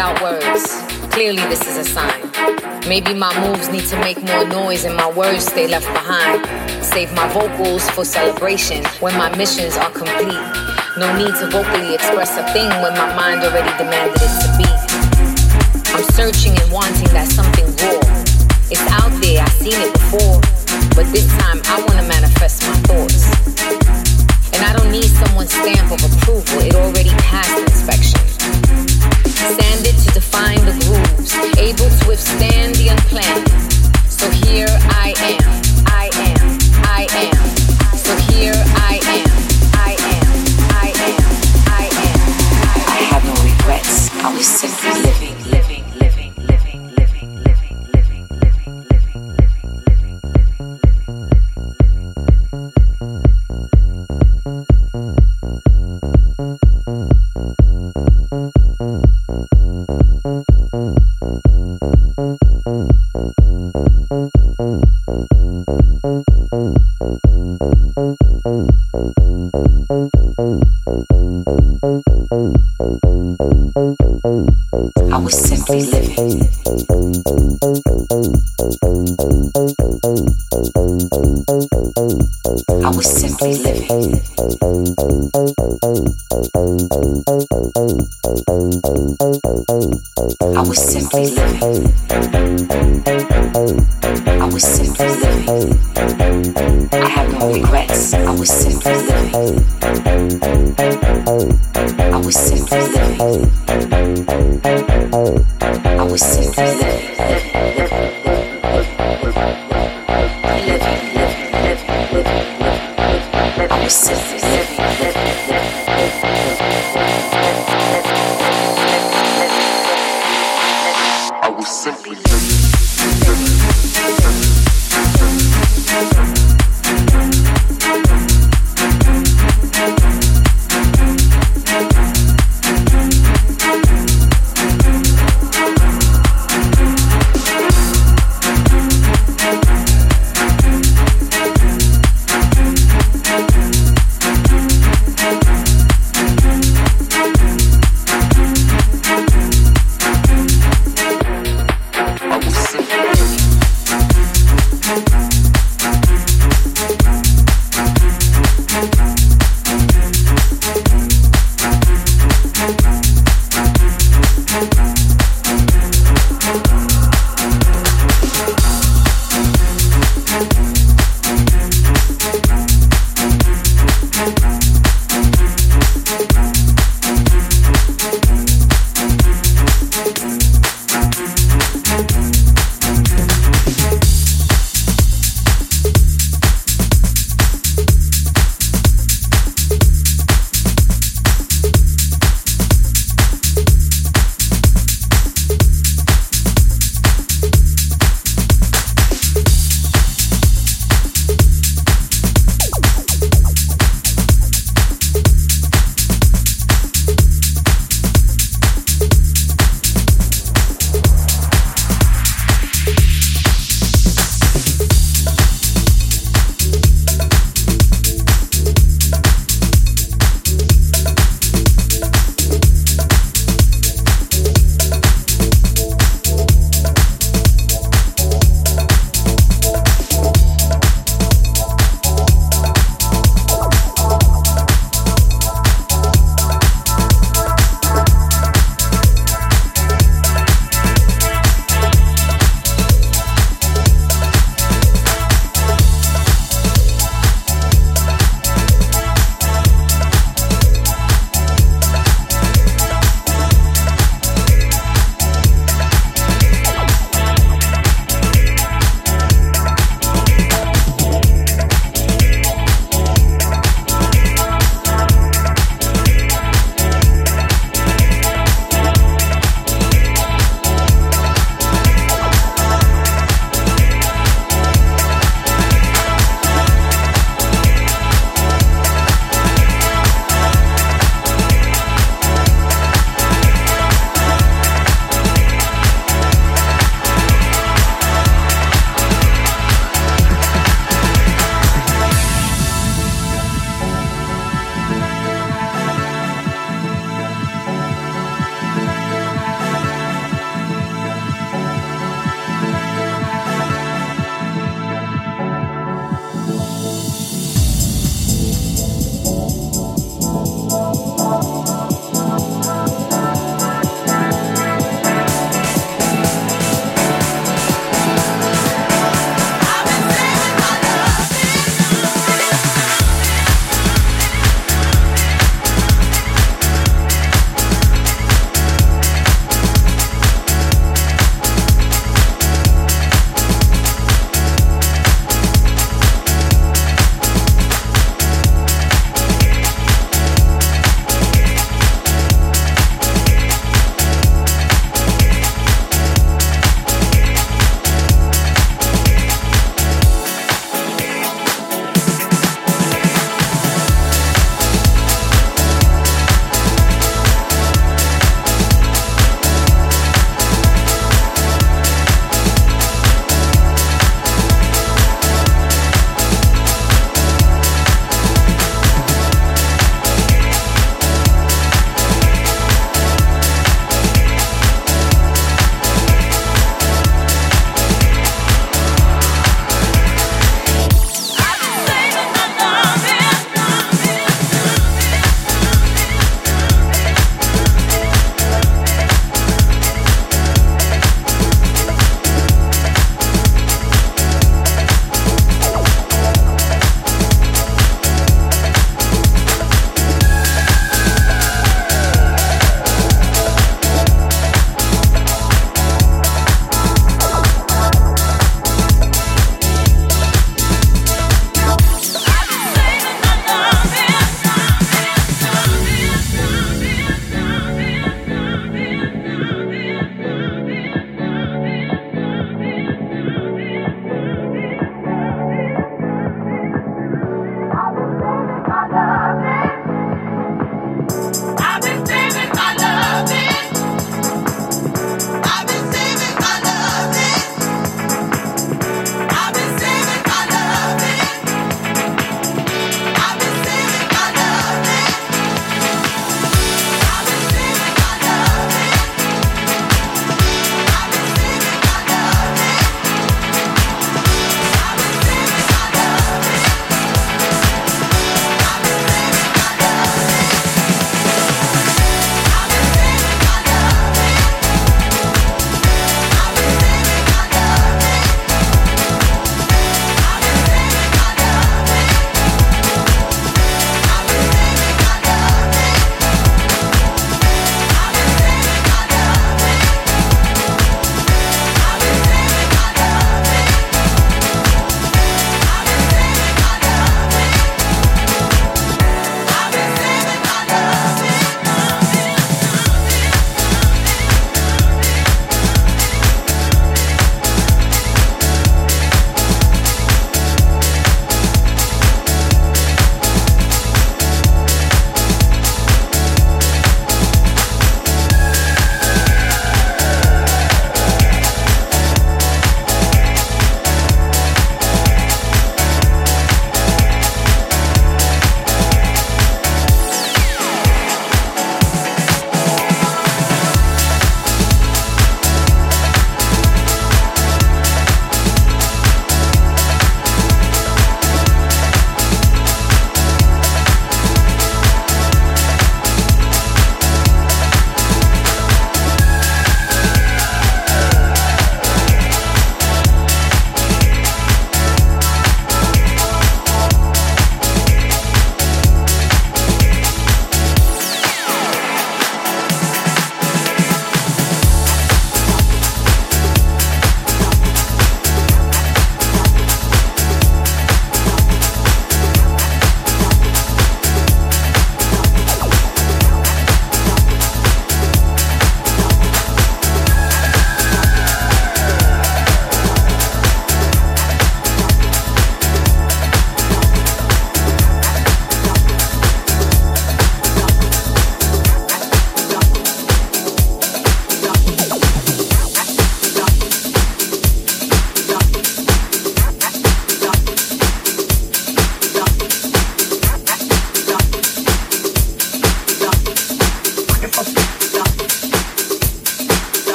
Clearly, this is a sign. Maybe my moves need to make more noise and my words stay left behind. Save my vocals for celebration when my missions are complete. No need to vocally express a thing when my mind already demanded it to be. I'm searching and wanting that something raw. It's out there, I've seen it before. But this time I wanna manifest my thoughts. And I don't need someone's stamp of approval, it already passed inspection. Sanded to define the grooves, able to withstand the unplanned. So here I am, I am, I am. So here I am, I am, I am, I am. I have no regrets. I was simply living, living, I have no regrets. I was simply living. I was simply living. I was simply living. Living. Living. Thank you.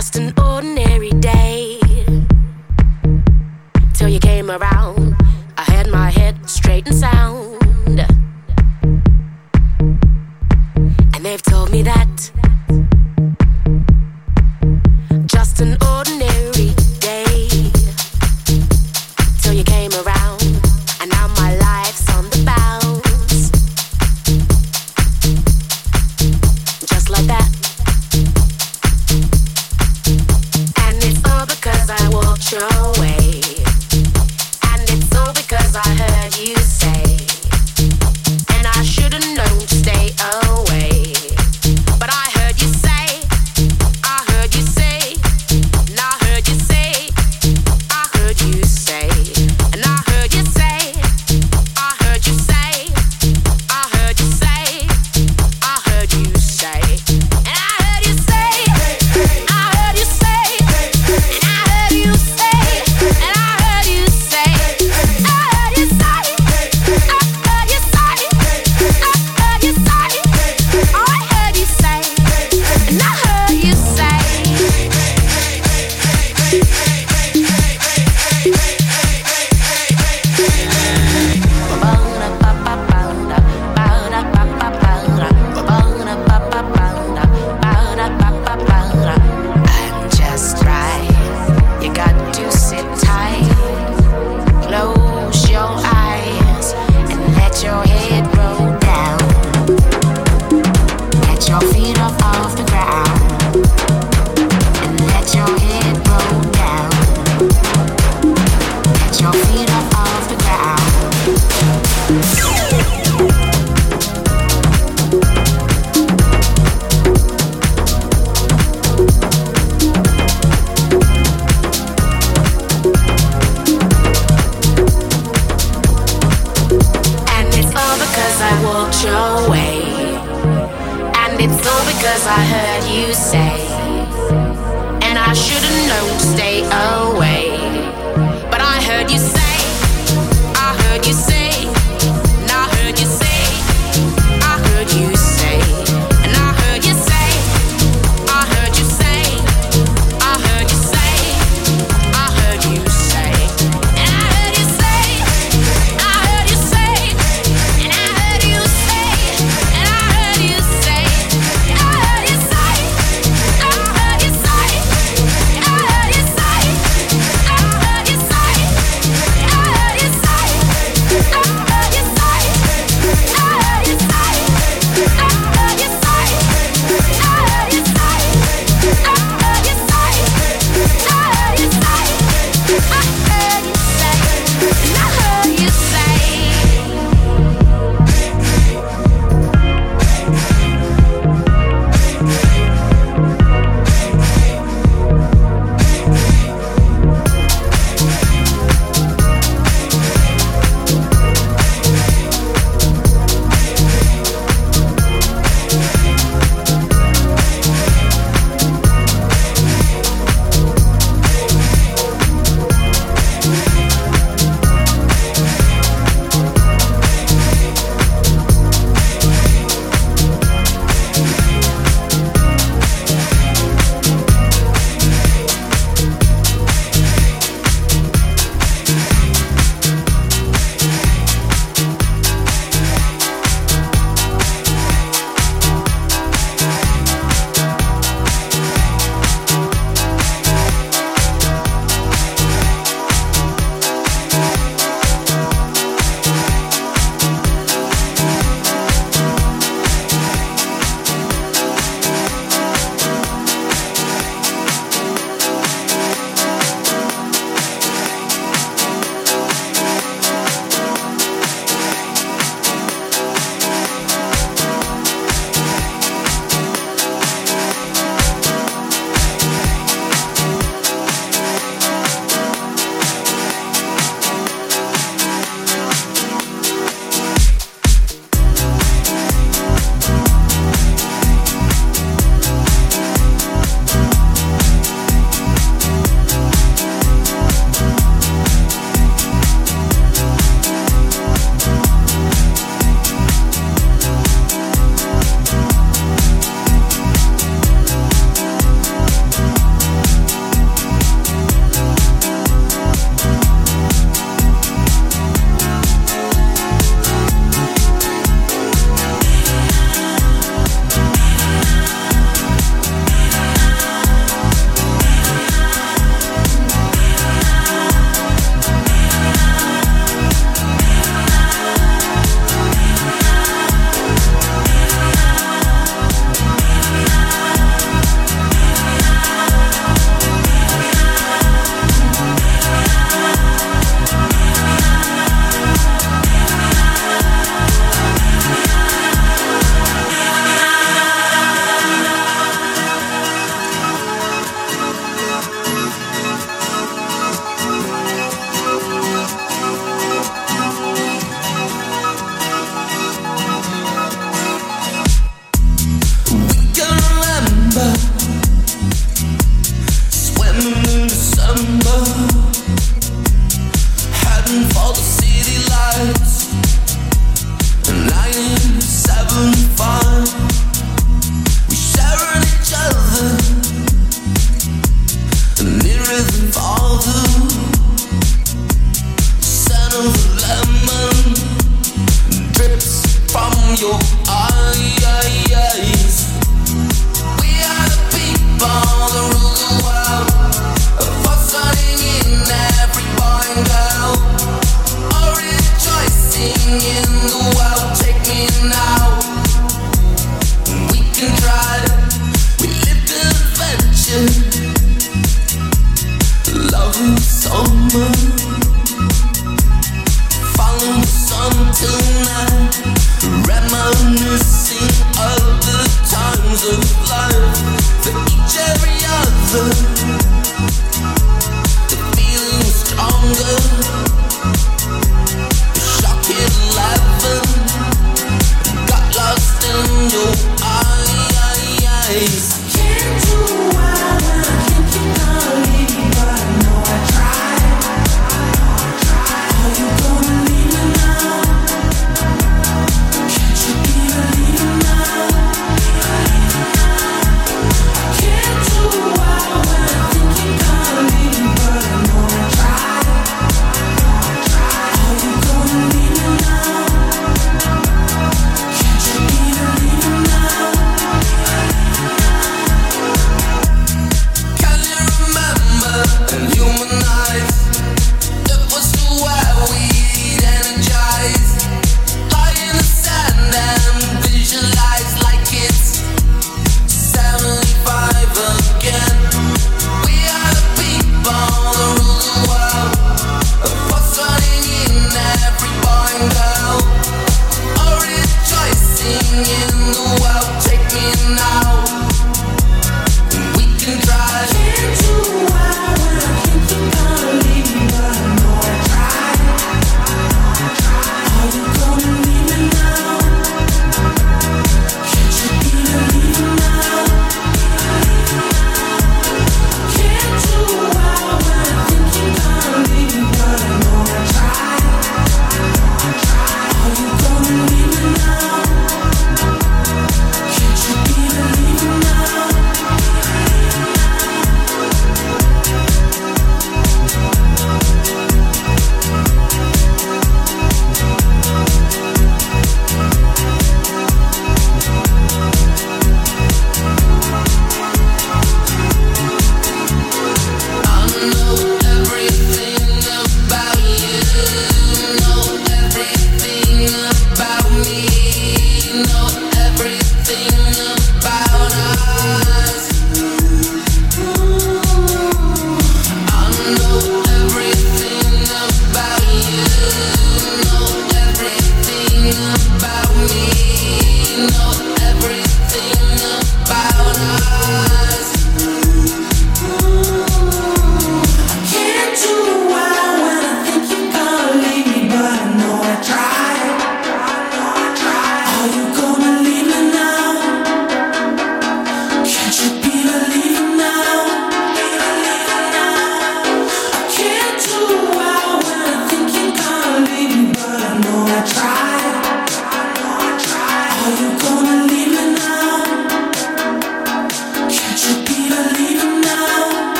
just an ordinary day. Till you came around, I had my head straight inside.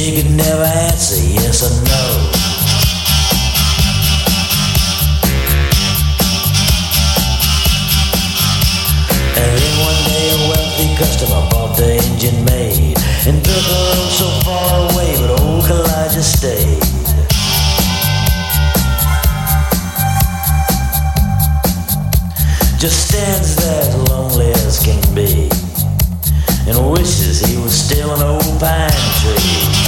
She could never answer yes or no. And then one day a wealthy customer bought the engine made and took her oh so far away, but old Elijah stayed. Just stands there as lonely as can be and wishes he was still an old pine tree.